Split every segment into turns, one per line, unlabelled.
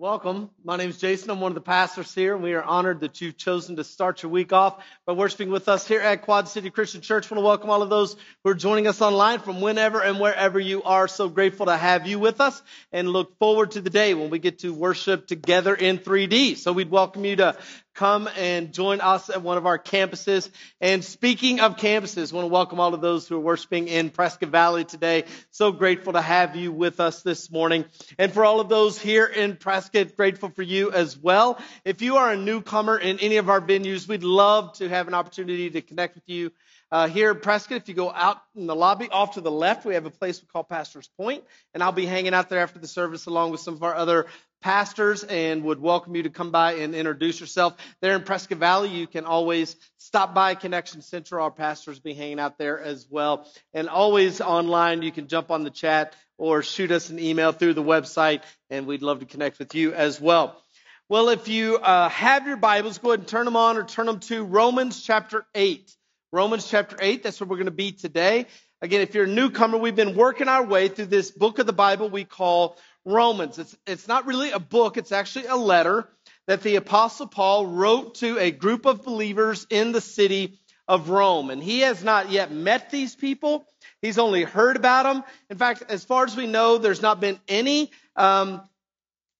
Welcome. My name is Jason. I'm one of the pastors here, and we are honored that you've chosen to start your week off by worshiping with us here at Quad City Christian Church. I want to welcome all of those who are joining us online from whenever and wherever you are. So grateful to have you with us and look forward to the day when we get to worship together in 3D. So we'd welcome you to come and join us at one of our campuses. And speaking of campuses, I want to welcome all of those who are worshiping in Prescott Valley today. So grateful to have you with us this morning. And for all of those here in Prescott, grateful for you as well. If you are a newcomer in any of our venues, we'd love to have an opportunity to connect with you. Uh, here at Prescott, if you go out in the lobby off to the left, we have a place we call Pastor's Point, and I'll be hanging out there after the service along with some of our other pastors and would welcome you to come by and introduce yourself. There in Prescott Valley, you can always stop by Connection Central. Our pastors be hanging out there as well. And always online, you can jump on the chat or shoot us an email through the website, and we'd love to connect with you as well. Well, if you uh, have your Bibles, go ahead and turn them on or turn them to Romans chapter 8. Romans chapter 8, that's where we're going to be today. Again, if you're a newcomer, we've been working our way through this book of the Bible we call Romans. It's, it's not really a book, it's actually a letter that the Apostle Paul wrote to a group of believers in the city of Rome. And he has not yet met these people, he's only heard about them. In fact, as far as we know, there's not been any um,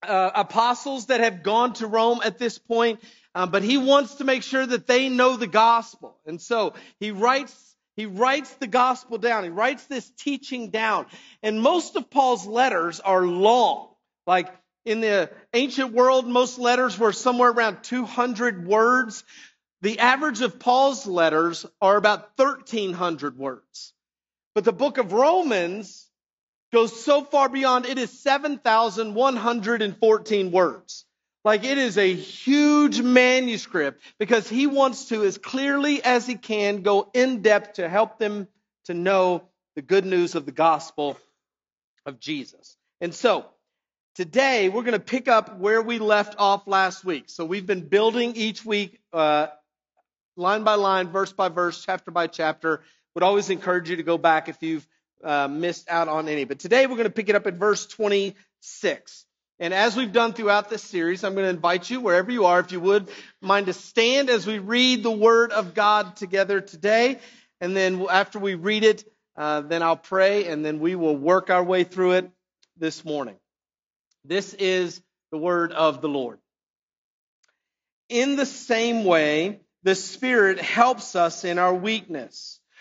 uh, apostles that have gone to Rome at this point. Um, but he wants to make sure that they know the gospel. And so he writes he writes the gospel down. He writes this teaching down. And most of Paul's letters are long. Like in the ancient world, most letters were somewhere around 200 words. The average of Paul's letters are about 1,300 words. But the book of Romans goes so far beyond, it is 7,114 words. Like it is a huge manuscript because he wants to, as clearly as he can, go in depth to help them to know the good news of the gospel of Jesus. And so today we're going to pick up where we left off last week. So we've been building each week, uh, line by line, verse by verse, chapter by chapter. Would always encourage you to go back if you've uh, missed out on any. But today we're going to pick it up at verse 26. And as we've done throughout this series, I'm going to invite you, wherever you are, if you would mind to stand as we read the Word of God together today. And then after we read it, uh, then I'll pray, and then we will work our way through it this morning. This is the Word of the Lord. In the same way, the Spirit helps us in our weakness.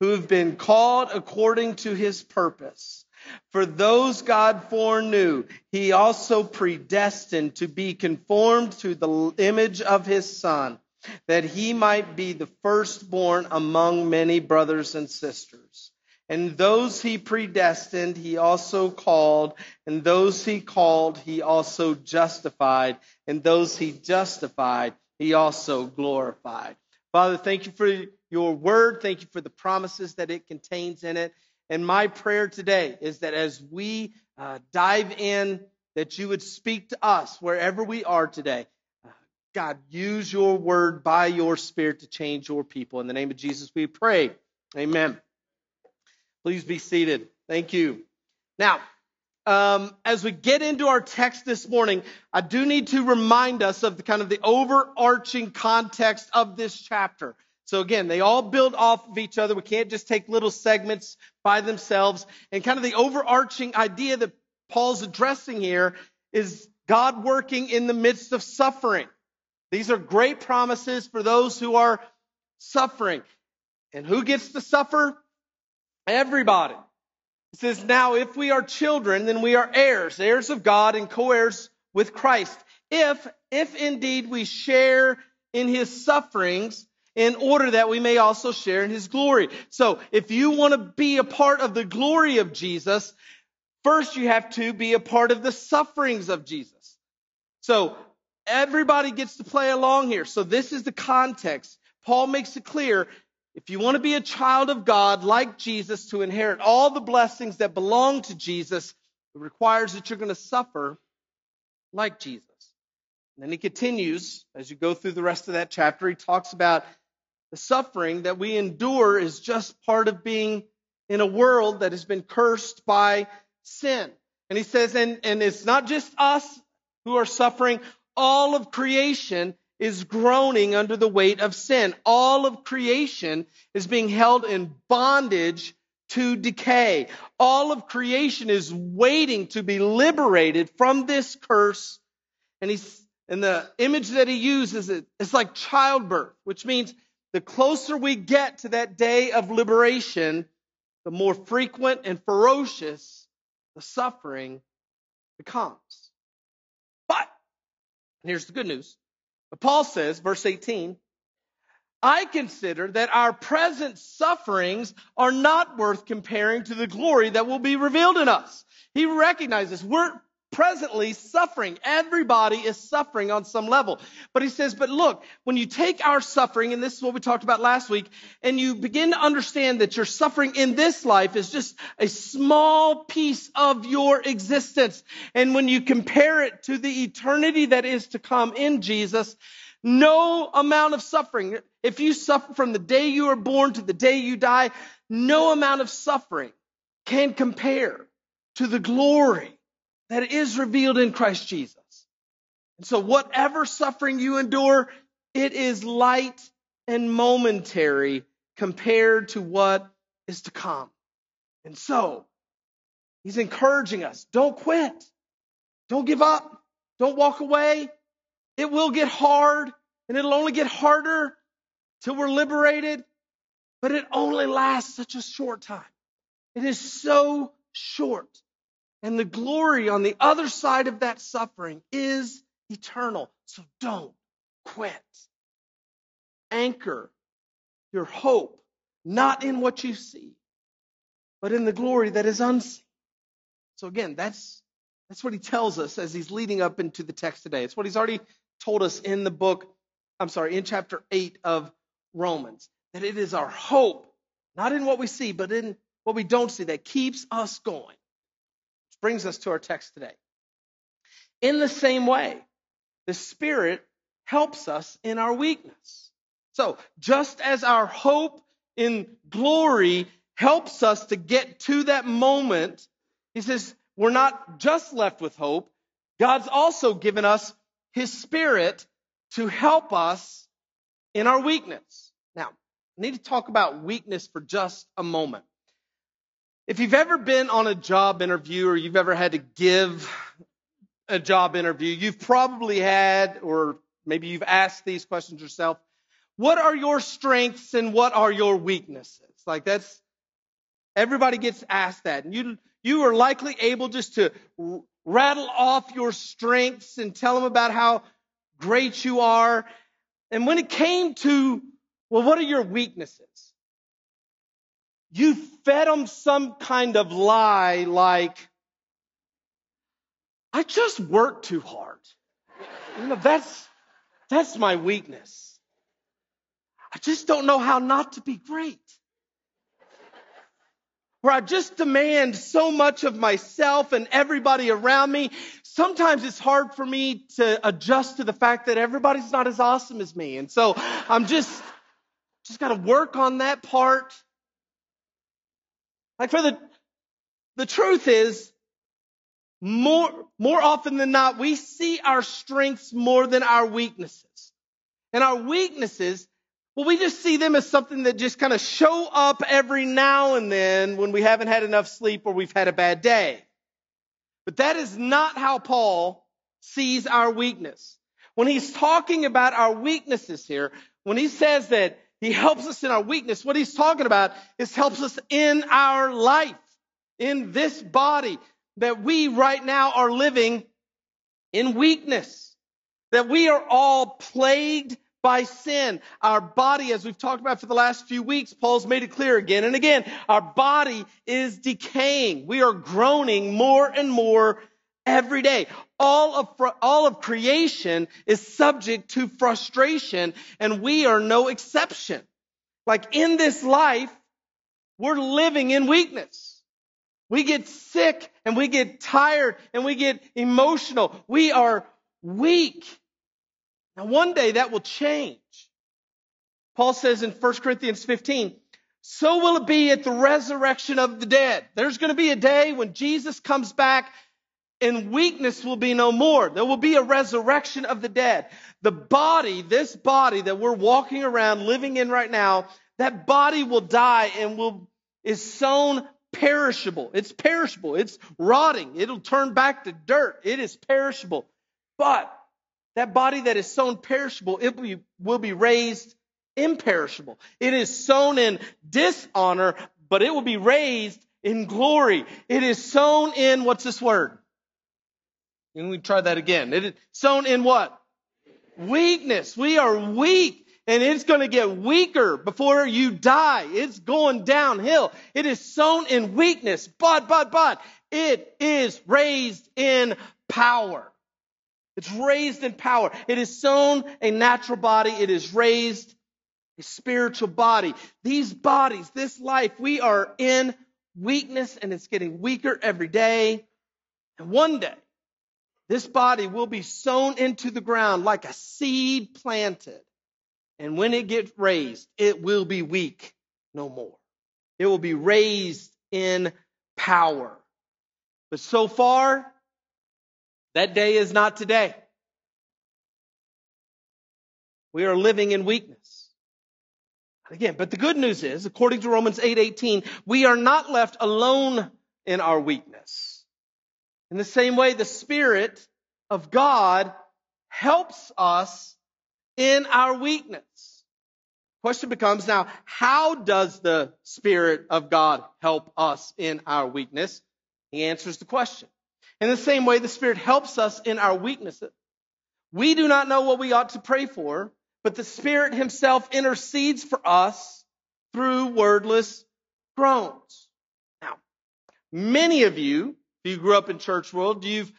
who have been called according to his purpose. For those God foreknew, he also predestined to be conformed to the image of his son, that he might be the firstborn among many brothers and sisters. And those he predestined, he also called. And those he called, he also justified. And those he justified, he also glorified. Father, thank you for your word. Thank you for the promises that it contains in it. And my prayer today is that as we uh, dive in, that you would speak to us wherever we are today. Uh, God, use your word by your spirit to change your people. In the name of Jesus, we pray. Amen. Please be seated. Thank you. Now, um, as we get into our text this morning, I do need to remind us of the kind of the overarching context of this chapter. So again, they all build off of each other. We can't just take little segments by themselves. And kind of the overarching idea that Paul's addressing here is God working in the midst of suffering. These are great promises for those who are suffering. And who gets to suffer? Everybody. It says, now if we are children, then we are heirs, heirs of God and co-heirs with Christ. If, if indeed we share in his sufferings, in order that we may also share in his glory. So if you want to be a part of the glory of Jesus, first you have to be a part of the sufferings of Jesus. So everybody gets to play along here. So this is the context. Paul makes it clear if you want to be a child of God like Jesus to inherit all the blessings that belong to Jesus, it requires that you're going to suffer like Jesus. And then he continues as you go through the rest of that chapter. He talks about the suffering that we endure is just part of being in a world that has been cursed by sin. And he says, and, and it's not just us who are suffering, all of creation is groaning under the weight of sin. All of creation is being held in bondage to decay. All of creation is waiting to be liberated from this curse. And he's, and the image that he uses, it's like childbirth, which means the closer we get to that day of liberation, the more frequent and ferocious the suffering becomes. But, here's the good news. Paul says, verse 18, I consider that our present sufferings are not worth comparing to the glory that will be revealed in us. He recognizes we're presently suffering. Everybody is suffering on some level. But he says, but look, when you take our suffering, and this is what we talked about last week, and you begin to understand that your suffering in this life is just a small piece of your existence. And when you compare it to the eternity that is to come in Jesus, no amount of suffering, if you suffer from the day you are born to the day you die, no amount of suffering can compare to the glory that is revealed in Christ Jesus. And so whatever suffering you endure, it is light and momentary compared to what is to come. And so he's encouraging us. Don't quit. Don't give up. Don't walk away. It will get hard and it'll only get harder till we're liberated, but it only lasts such a short time. It is so short. And the glory on the other side of that suffering is eternal. So don't quit. Anchor your hope not in what you see, but in the glory that is unseen. So again, that's that's what he tells us as he's leading up into the text today. It's what he's already told us in the book, I'm sorry, in chapter 8 of Romans, that it is our hope, not in what we see, but in what we don't see, that keeps us going brings us to our text today. In the same way, the Spirit helps us in our weakness. So, just as our hope in glory helps us to get to that moment, he says, we're not just left with hope. God's also given us his Spirit to help us in our weakness. Now, I need to talk about weakness for just a moment. If you've ever been on a job interview or you've ever had to give a job interview, you've probably had, or maybe you've asked these questions yourself. What are your strengths and what are your weaknesses? Like that's, everybody gets asked that. And you, you are likely able just to rattle off your strengths and tell them about how great you are. And when it came to, well, what are your weaknesses? You fed them some kind of lie like, I just work too hard. You know, that's, that's my weakness. I just don't know how not to be great. Where I just demand so much of myself and everybody around me. Sometimes it's hard for me to adjust to the fact that everybody's not as awesome as me. And so I'm just, just got to work on that part. Like for the, the truth is, more, more often than not, we see our strengths more than our weaknesses. And our weaknesses, well, we just see them as something that just kind of show up every now and then when we haven't had enough sleep or we've had a bad day. But that is not how Paul sees our weakness. When he's talking about our weaknesses here, when he says that he helps us in our weakness, what he's talking about is helps us in our life, in this body, that we right now are living in weakness, that we are all plagued by sin. Our body, as we've talked about for the last few weeks, Paul's made it clear again and again, our body is decaying. We are groaning more and more every day. All of, all of creation is subject to frustration and we are no exception. Like in this life, we're living in weakness. We get sick and we get tired and we get emotional. We are weak. Now, one day that will change. Paul says in 1 Corinthians 15, so will it be at the resurrection of the dead. There's going to be a day when Jesus comes back and weakness will be no more. There will be a resurrection of the dead. The body, this body that we're walking around living in right now, that body will die and will, is sown perishable. It's perishable. It's rotting. It'll turn back to dirt. It is perishable. But that body that is sown perishable, it will be, will be raised imperishable. It is sown in dishonor, but it will be raised in glory. It is sown in, what's this word? And we try that again. It is sown in what? Weakness. We are weak and it's going to get weaker before you die. It's going downhill. It is sown in weakness, but, but, but, it is raised in power. It's raised in power. It is sown a natural body. It is raised a spiritual body. These bodies, this life, we are in weakness and it's getting weaker every day. And one day, this body will be sown into the ground like a seed planted. And when it gets raised, it will be weak no more. It will be raised in power. But so far, that day is not today. We are living in weakness. Again, but the good news is, according to Romans 8:18, we are not left alone in our weakness. In the same way, the Spirit of God helps us in our weakness. Question becomes now, how does the Spirit of God help us in our weakness? He answers the question. In the same way, the Spirit helps us in our weaknesses. We do not know what we ought to pray for, but the Spirit Himself intercedes for us through wordless groans. Now, many of you, you grew up in church world, you've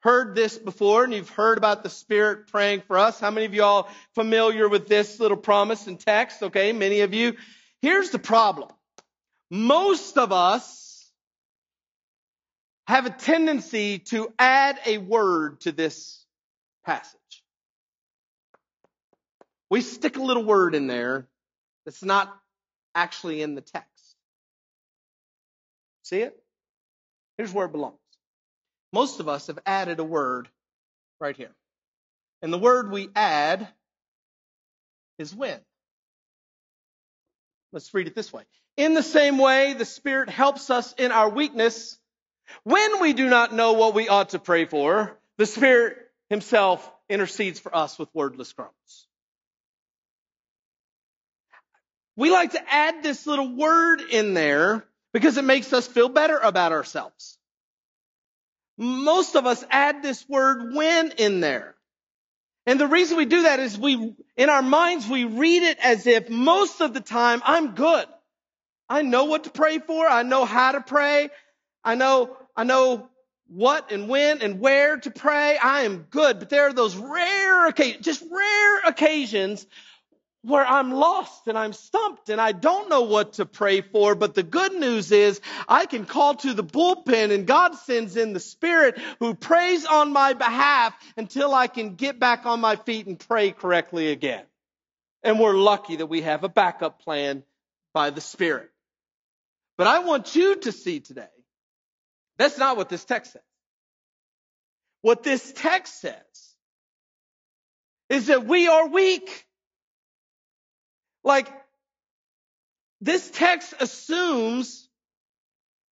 heard this before and you've heard about the Spirit praying for us. How many of y'all familiar with this little promise and text? Okay, many of you. Here's the problem. Most of us have a tendency to add a word to this passage. We stick a little word in there that's not actually in the text. See it? Here's where it belongs most of us have added a word right here. And the word we add is when. Let's read it this way. In the same way, the Spirit helps us in our weakness. When we do not know what we ought to pray for, the Spirit Himself intercedes for us with wordless groans. We like to add this little word in there because it makes us feel better about ourselves. Most of us add this word when in there. And the reason we do that is we, in our minds, we read it as if most of the time I'm good. I know what to pray for. I know how to pray. I know, I know what and when and where to pray. I am good. But there are those rare occasions, just rare occasions where I'm lost and I'm stumped and I don't know what to pray for. But the good news is I can call to the bullpen and God sends in the Spirit who prays on my behalf until I can get back on my feet and pray correctly again. And we're lucky that we have a backup plan by the Spirit. But I want you to see today, that's not what this text says. What this text says is that we are weak. Like, this text assumes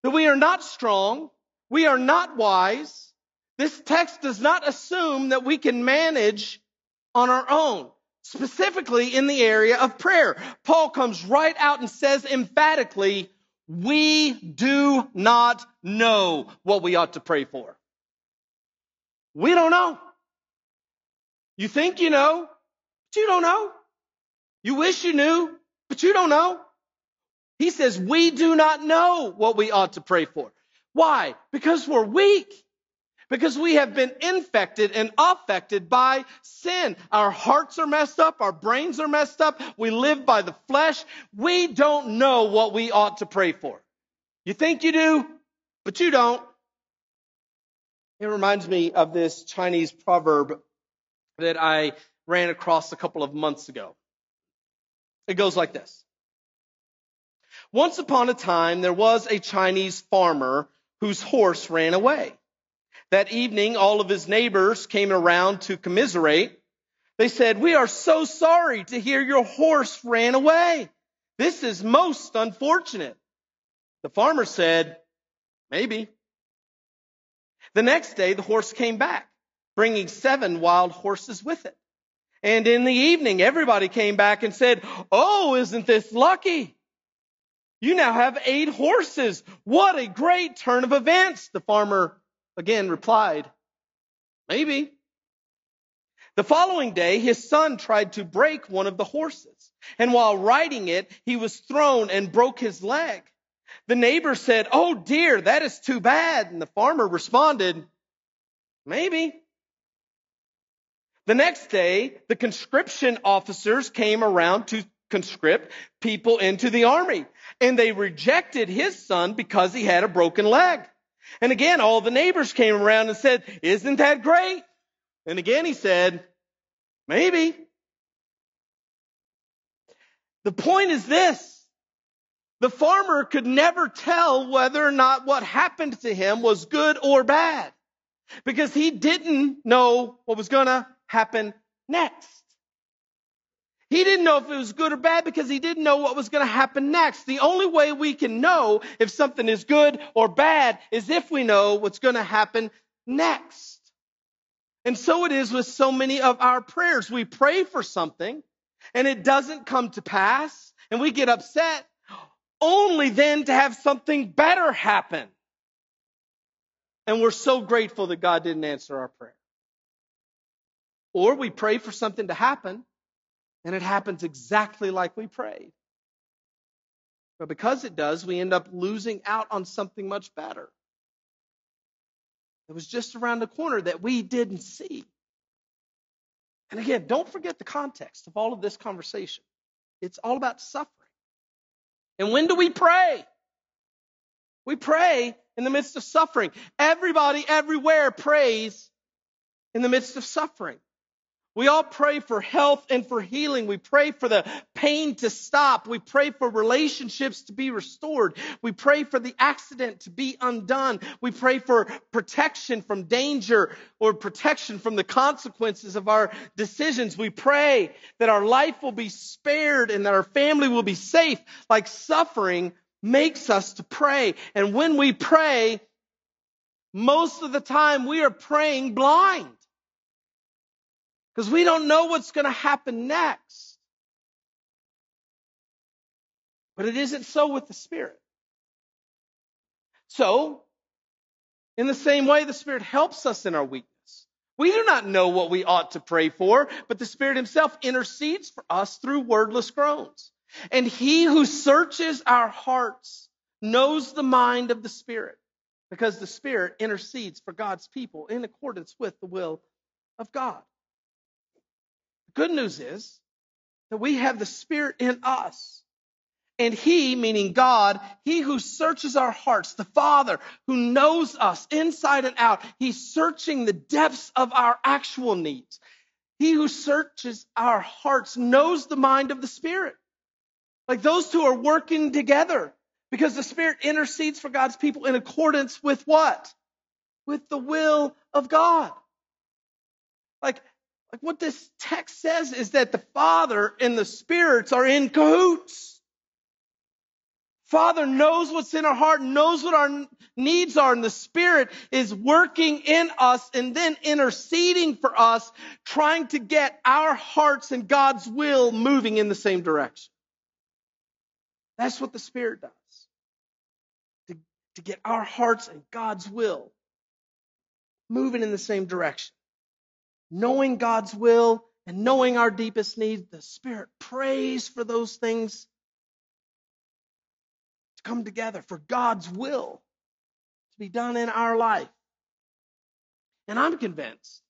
that we are not strong, we are not wise. This text does not assume that we can manage on our own, specifically in the area of prayer. Paul comes right out and says emphatically, we do not know what we ought to pray for. We don't know. You think you know, but you don't know. You wish you knew, but you don't know. He says, we do not know what we ought to pray for. Why? Because we're weak. Because we have been infected and affected by sin. Our hearts are messed up. Our brains are messed up. We live by the flesh. We don't know what we ought to pray for. You think you do, but you don't. It reminds me of this Chinese proverb that I ran across a couple of months ago. It goes like this. Once upon a time, there was a Chinese farmer whose horse ran away. That evening, all of his neighbors came around to commiserate. They said, we are so sorry to hear your horse ran away. This is most unfortunate. The farmer said, maybe. The next day, the horse came back, bringing seven wild horses with it. And in the evening, everybody came back and said, Oh, isn't this lucky? You now have eight horses. What a great turn of events. The farmer again replied, Maybe. The following day, his son tried to break one of the horses. And while riding it, he was thrown and broke his leg. The neighbor said, Oh dear, that is too bad. And the farmer responded, Maybe. The next day, the conscription officers came around to conscript people into the army. And they rejected his son because he had a broken leg. And again, all the neighbors came around and said, Isn't that great? And again, he said, Maybe. The point is this. The farmer could never tell whether or not what happened to him was good or bad because he didn't know what was going to happen next. He didn't know if it was good or bad because he didn't know what was going to happen next. The only way we can know if something is good or bad is if we know what's going to happen next. And so it is with so many of our prayers. We pray for something and it doesn't come to pass and we get upset only then to have something better happen. And we're so grateful that God didn't answer our prayer. Or we pray for something to happen and it happens exactly like we prayed. But because it does, we end up losing out on something much better. It was just around the corner that we didn't see. And again, don't forget the context of all of this conversation. It's all about suffering. And when do we pray? We pray in the midst of suffering. Everybody everywhere prays in the midst of suffering. We all pray for health and for healing. We pray for the pain to stop. We pray for relationships to be restored. We pray for the accident to be undone. We pray for protection from danger or protection from the consequences of our decisions. We pray that our life will be spared and that our family will be safe. Like suffering makes us to pray. And when we pray, most of the time we are praying blind because we don't know what's going to happen next. But it isn't so with the Spirit. So, in the same way, the Spirit helps us in our weakness. We do not know what we ought to pray for, but the Spirit Himself intercedes for us through wordless groans. And he who searches our hearts knows the mind of the Spirit because the Spirit intercedes for God's people in accordance with the will of God. Good news is that we have the Spirit in us. And He, meaning God, He who searches our hearts, the Father who knows us inside and out, He's searching the depths of our actual needs. He who searches our hearts knows the mind of the Spirit. Like those two are working together because the Spirit intercedes for God's people in accordance with what? With the will of God. Like, like what this text says is that the Father and the spirits are in cahoots. Father knows what's in our heart, knows what our needs are, and the Spirit is working in us and then interceding for us, trying to get our hearts and God's will moving in the same direction. That's what the Spirit does. To, to get our hearts and God's will moving in the same direction. Knowing God's will and knowing our deepest needs, the Spirit prays for those things to come together, for God's will to be done in our life. And I'm convinced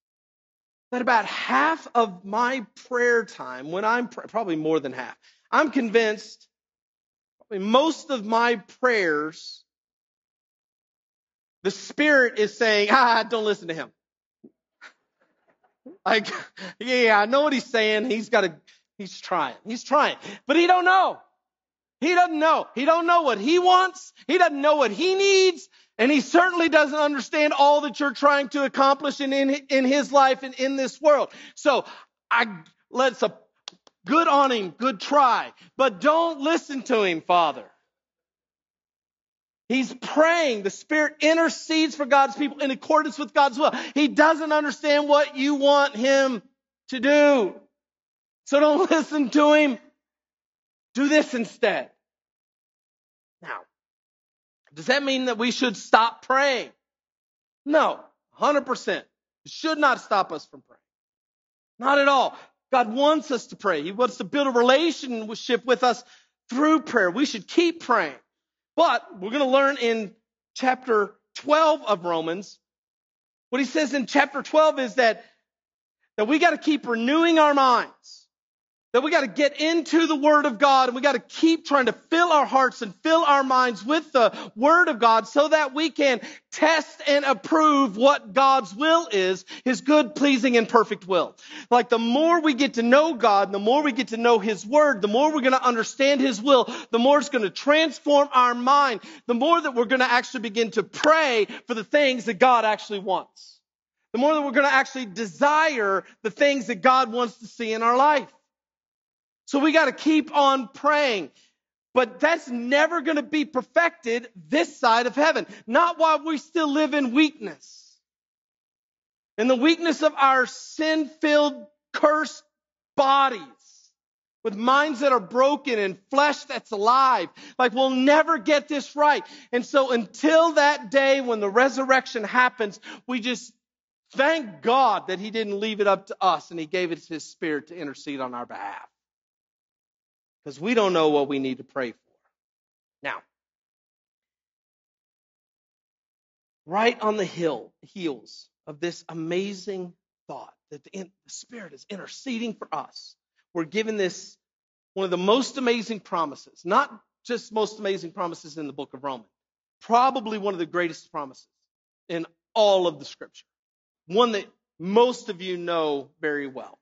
that about half of my prayer time, when I'm probably more than half, I'm convinced most of my prayers, the Spirit is saying, ah, don't listen to him. Like, yeah, I know what he's saying. He's got to, he's trying. He's trying. But he don't know. He doesn't know. He don't know what he wants. He doesn't know what he needs. And he certainly doesn't understand all that you're trying to accomplish in, in, in his life and in this world. So I, let's a, Good on him. Good try. But don't listen to him, Father. He's praying. The Spirit intercedes for God's people in accordance with God's will. He doesn't understand what you want him to do. So don't listen to him. Do this instead. Now, does that mean that we should stop praying? No, 100%. It should not stop us from praying. Not at all. God wants us to pray. He wants to build a relationship with us through prayer. We should keep praying. But we're going to learn in chapter 12 of Romans. What he says in chapter 12 is that, that we got to keep renewing our minds that we got to get into the Word of God and we got to keep trying to fill our hearts and fill our minds with the Word of God so that we can test and approve what God's will is, His good, pleasing, and perfect will. Like the more we get to know God, and the more we get to know His Word, the more we're going to understand His will, the more it's going to transform our mind, the more that we're going to actually begin to pray for the things that God actually wants. The more that we're going to actually desire the things that God wants to see in our life. So we got to keep on praying. But that's never going to be perfected this side of heaven. Not while we still live in weakness. In the weakness of our sin filled, cursed bodies with minds that are broken and flesh that's alive. Like we'll never get this right. And so until that day when the resurrection happens, we just thank God that he didn't leave it up to us and he gave it his spirit to intercede on our behalf because we don't know what we need to pray for. Now, right on the hill, heels of this amazing thought that the, the Spirit is interceding for us, we're given this one of the most amazing promises, not just most amazing promises in the book of Romans, probably one of the greatest promises in all of the scripture, one that most of you know very well.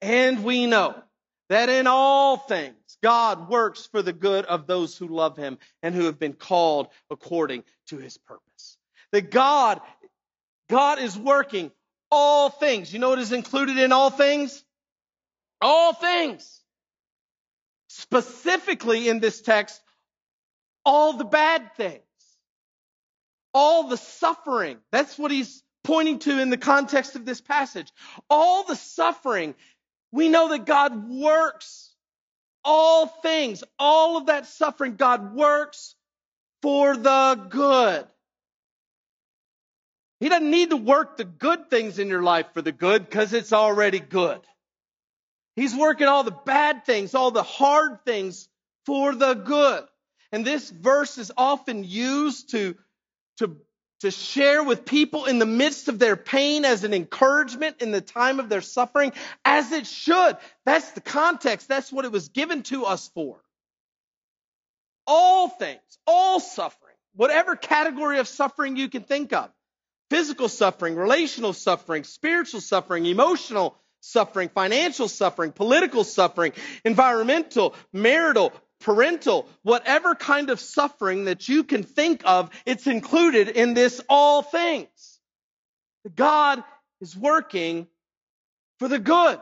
And we know that in all things God works for the good of those who love him and who have been called according to his purpose. That God, God is working all things. You know what is included in all things? All things. Specifically in this text, all the bad things. All the suffering. That's what he's pointing to in the context of this passage. All the suffering we know that God works all things, all of that suffering, God works for the good. He doesn't need to work the good things in your life for the good because it's already good. He's working all the bad things, all the hard things for the good. And this verse is often used to, to, to share with people in the midst of their pain as an encouragement in the time of their suffering, as it should. That's the context. That's what it was given to us for. All things, all suffering, whatever category of suffering you can think of physical suffering, relational suffering, spiritual suffering, emotional suffering, financial suffering, political suffering, environmental, marital, parental, whatever kind of suffering that you can think of, it's included in this all things. God is working for the good.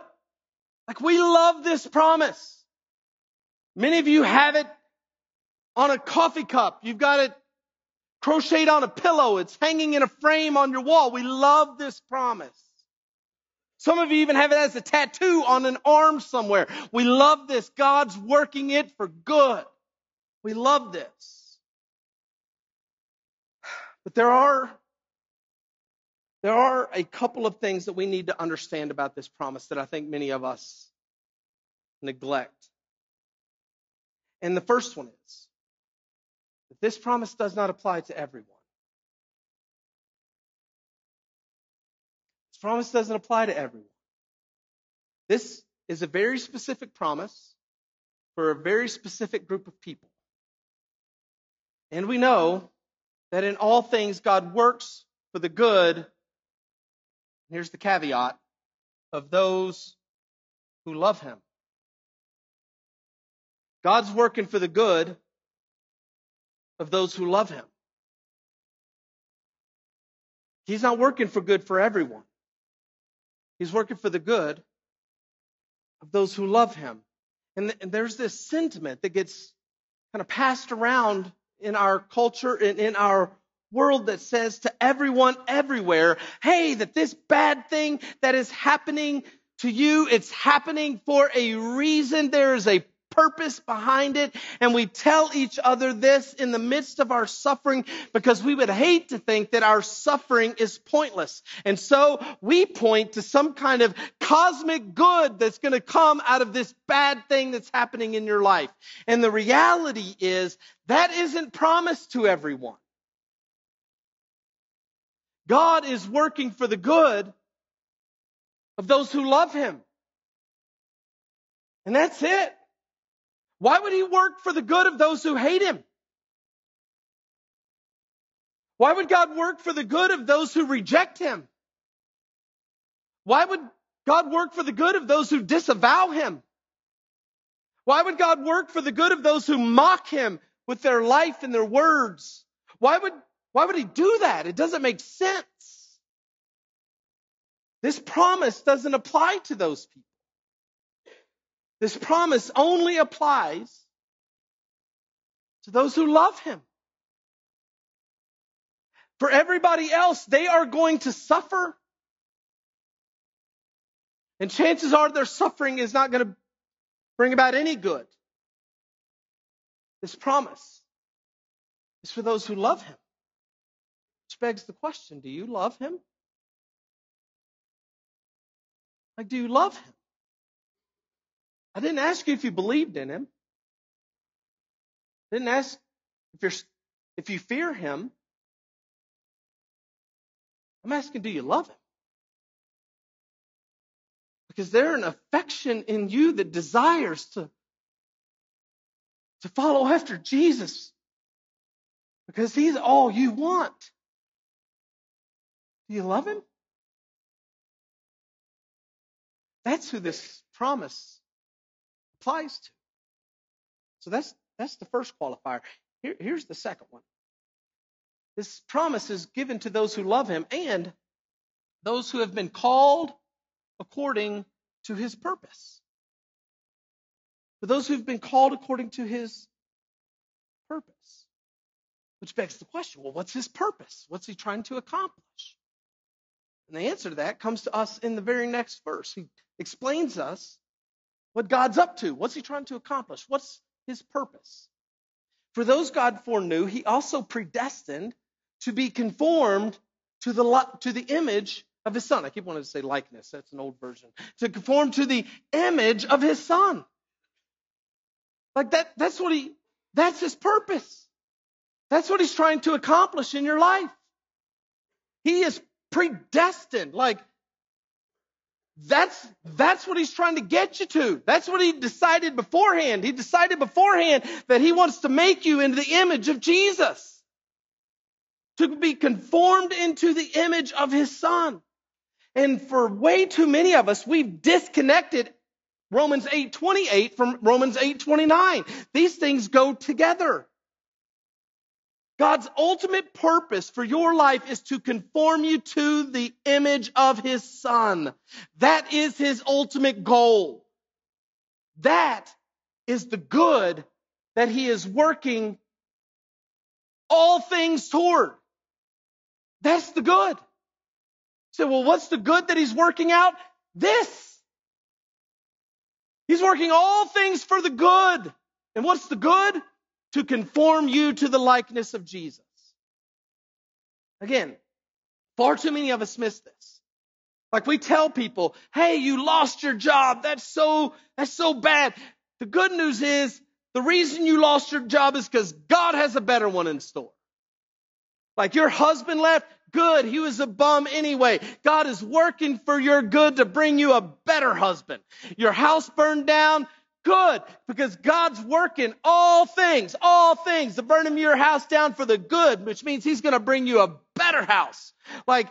Like we love this promise. Many of you have it on a coffee cup. You've got it crocheted on a pillow. It's hanging in a frame on your wall. We love this promise. Some of you even have it as a tattoo on an arm somewhere. We love this. God's working it for good. We love this. But there are there are a couple of things that we need to understand about this promise that I think many of us neglect. And the first one is that this promise does not apply to everyone. Promise doesn't apply to everyone. This is a very specific promise for a very specific group of people. And we know that in all things God works for the good, here's the caveat, of those who love Him. God's working for the good of those who love Him. He's not working for good for everyone. He's working for the good of those who love him. And, th- and there's this sentiment that gets kind of passed around in our culture and in our world that says to everyone everywhere, hey, that this bad thing that is happening to you, it's happening for a reason. There is a purpose behind it. And we tell each other this in the midst of our suffering because we would hate to think that our suffering is pointless. And so we point to some kind of cosmic good that's going to come out of this bad thing that's happening in your life. And the reality is that isn't promised to everyone. God is working for the good of those who love him. And that's it. Why would he work for the good of those who hate him? Why would God work for the good of those who reject him? Why would God work for the good of those who disavow him? Why would God work for the good of those who mock him with their life and their words? Why would, why would he do that? It doesn't make sense. This promise doesn't apply to those people. This promise only applies to those who love him. For everybody else, they are going to suffer. And chances are their suffering is not going to bring about any good. This promise is for those who love him. Which begs the question do you love him? Like, do you love him? I didn't ask you if you believed in him. I didn't ask if you're if you fear him. I'm asking, do you love him? Because there's an affection in you that desires to, to follow after Jesus. Because he's all you want. Do you love him? That's who this promise applies to. So that's that's the first qualifier. Here, here's the second one. This promise is given to those who love him and those who have been called according to his purpose. For those who've been called according to his purpose. Which begs the question well, what's his purpose? What's he trying to accomplish? And the answer to that comes to us in the very next verse. He explains us what God's up to. What's he trying to accomplish? What's his purpose? For those God foreknew, he also predestined to be conformed to the, to the image of his son. I keep wanting to say likeness. That's an old version. To conform to the image of his son. Like that, that's what he, that's his purpose. That's what he's trying to accomplish in your life. He is predestined. Like, that's, that's what he's trying to get you to. That's what he decided beforehand. He decided beforehand that he wants to make you into the image of Jesus. To be conformed into the image of his son. And for way too many of us, we've disconnected Romans 8:28 from Romans 8:29. These things go together. God's ultimate purpose for your life is to conform you to the image of his son. That is his ultimate goal. That is the good that he is working all things toward. That's the good. So, well, what's the good that he's working out? This. He's working all things for the good. And what's the good? To conform you to the likeness of Jesus. Again, far too many of us miss this. Like we tell people, hey, you lost your job. That's so, that's so bad. The good news is the reason you lost your job is because God has a better one in store. Like your husband left, good. He was a bum anyway. God is working for your good to bring you a better husband. Your house burned down, good. Because God's working all things, all things to burning your house down for the good, which means He's going to bring you a better house. Like,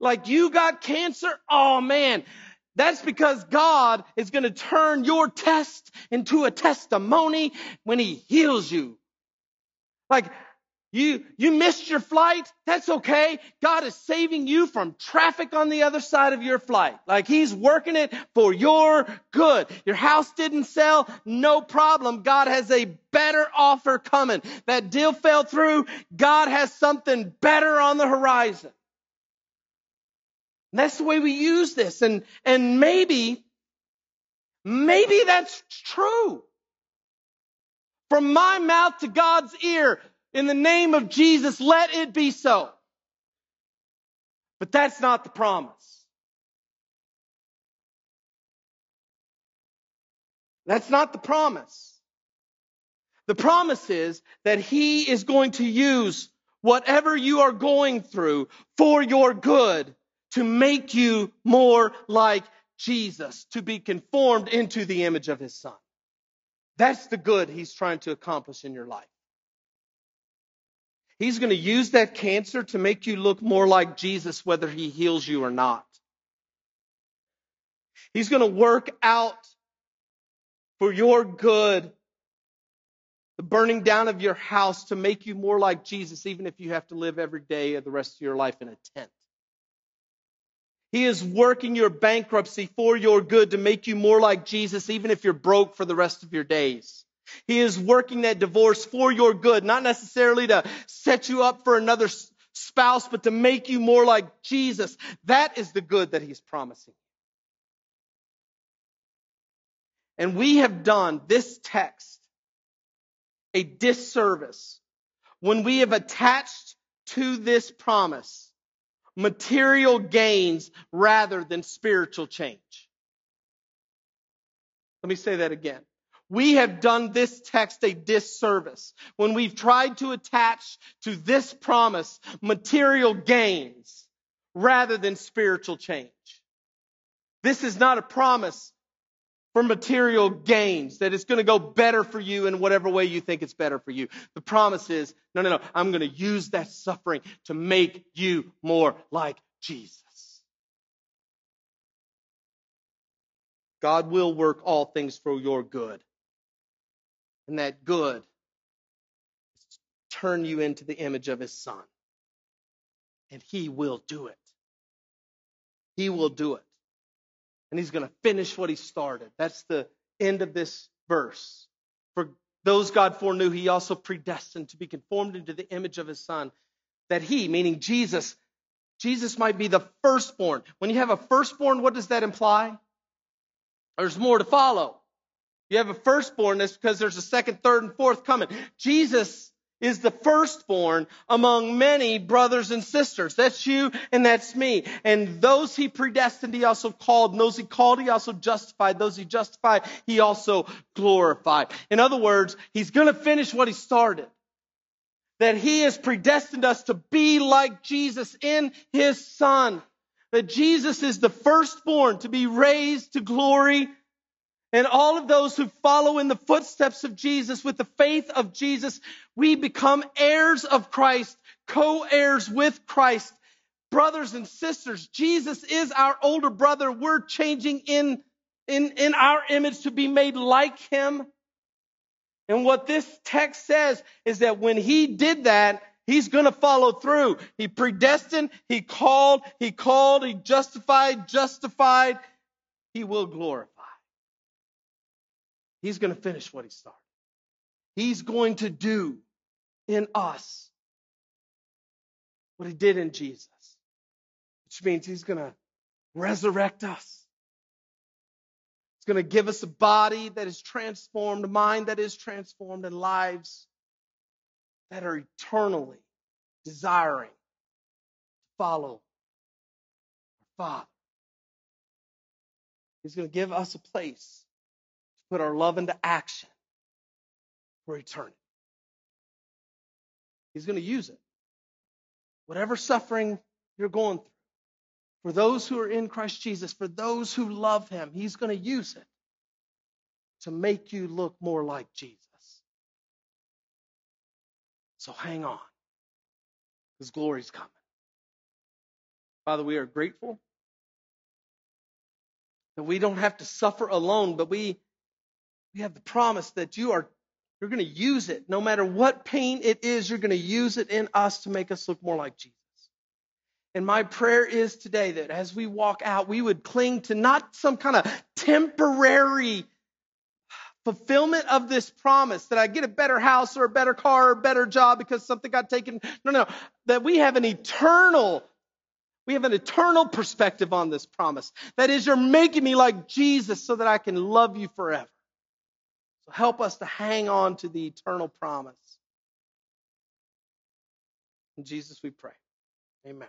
like you got cancer. Oh man. That's because God is going to turn your test into a testimony when He heals you. Like, you, you missed your flight. That's okay. God is saving you from traffic on the other side of your flight. Like He's working it for your good. Your house didn't sell. No problem. God has a better offer coming. That deal fell through. God has something better on the horizon. And that's the way we use this. And, and maybe, maybe that's true. From my mouth to God's ear, in the name of Jesus, let it be so. But that's not the promise. That's not the promise. The promise is that He is going to use whatever you are going through for your good to make you more like Jesus, to be conformed into the image of His Son. That's the good He's trying to accomplish in your life. He's going to use that cancer to make you look more like Jesus, whether he heals you or not. He's going to work out for your good the burning down of your house to make you more like Jesus, even if you have to live every day of the rest of your life in a tent. He is working your bankruptcy for your good to make you more like Jesus, even if you're broke for the rest of your days. He is working that divorce for your good, not necessarily to set you up for another spouse, but to make you more like Jesus. That is the good that he's promising. And we have done this text a disservice when we have attached to this promise material gains rather than spiritual change. Let me say that again. We have done this text a disservice when we've tried to attach to this promise material gains rather than spiritual change. This is not a promise for material gains, that it's going to go better for you in whatever way you think it's better for you. The promise is, no, no, no, I'm going to use that suffering to make you more like Jesus. God will work all things for your good and that good turn you into the image of his son. And he will do it. He will do it. And he's going to finish what he started. That's the end of this verse. For those God foreknew, he also predestined to be conformed into the image of his son, that he, meaning Jesus, Jesus might be the firstborn. When you have a firstborn, what does that imply? There's more to follow. You have a firstborn, that's because there's a second, third, and fourth coming. Jesus is the firstborn among many brothers and sisters. That's you and that's me. And those he predestined, he also called. And those he called, he also justified. Those he justified, he also glorified. In other words, he's going to finish what he started. That he has predestined us to be like Jesus in his son. That Jesus is the firstborn to be raised to glory and all of those who follow in the footsteps of Jesus with the faith of Jesus, we become heirs of Christ, co-heirs with Christ. Brothers and sisters, Jesus is our older brother. We're changing in, in, in our image to be made like him. And what this text says is that when he did that, he's going to follow through. He predestined, he called, he called, he justified, justified. He will glorify. He's going to finish what he started. He's going to do in us what he did in Jesus, which means he's going to resurrect us. He's going to give us a body that is transformed, a mind that is transformed, and lives that are eternally desiring to follow our Father. He's going to give us a place put our love into action for eternity. He's going to use it. Whatever suffering you're going through, for those who are in Christ Jesus, for those who love Him, He's going to use it to make you look more like Jesus. So hang on, His glory's coming. Father, we are grateful that we don't have to suffer alone, but we we have the promise that you are you're going to use it no matter what pain it is you're going to use it in us to make us look more like jesus and my prayer is today that as we walk out we would cling to not some kind of temporary fulfillment of this promise that i get a better house or a better car or a better job because something got taken no no that we have an eternal we have an eternal perspective on this promise. That is, you're making me like Jesus so that I can love you forever. So help us to hang on to the eternal promise. In Jesus we pray. Amen.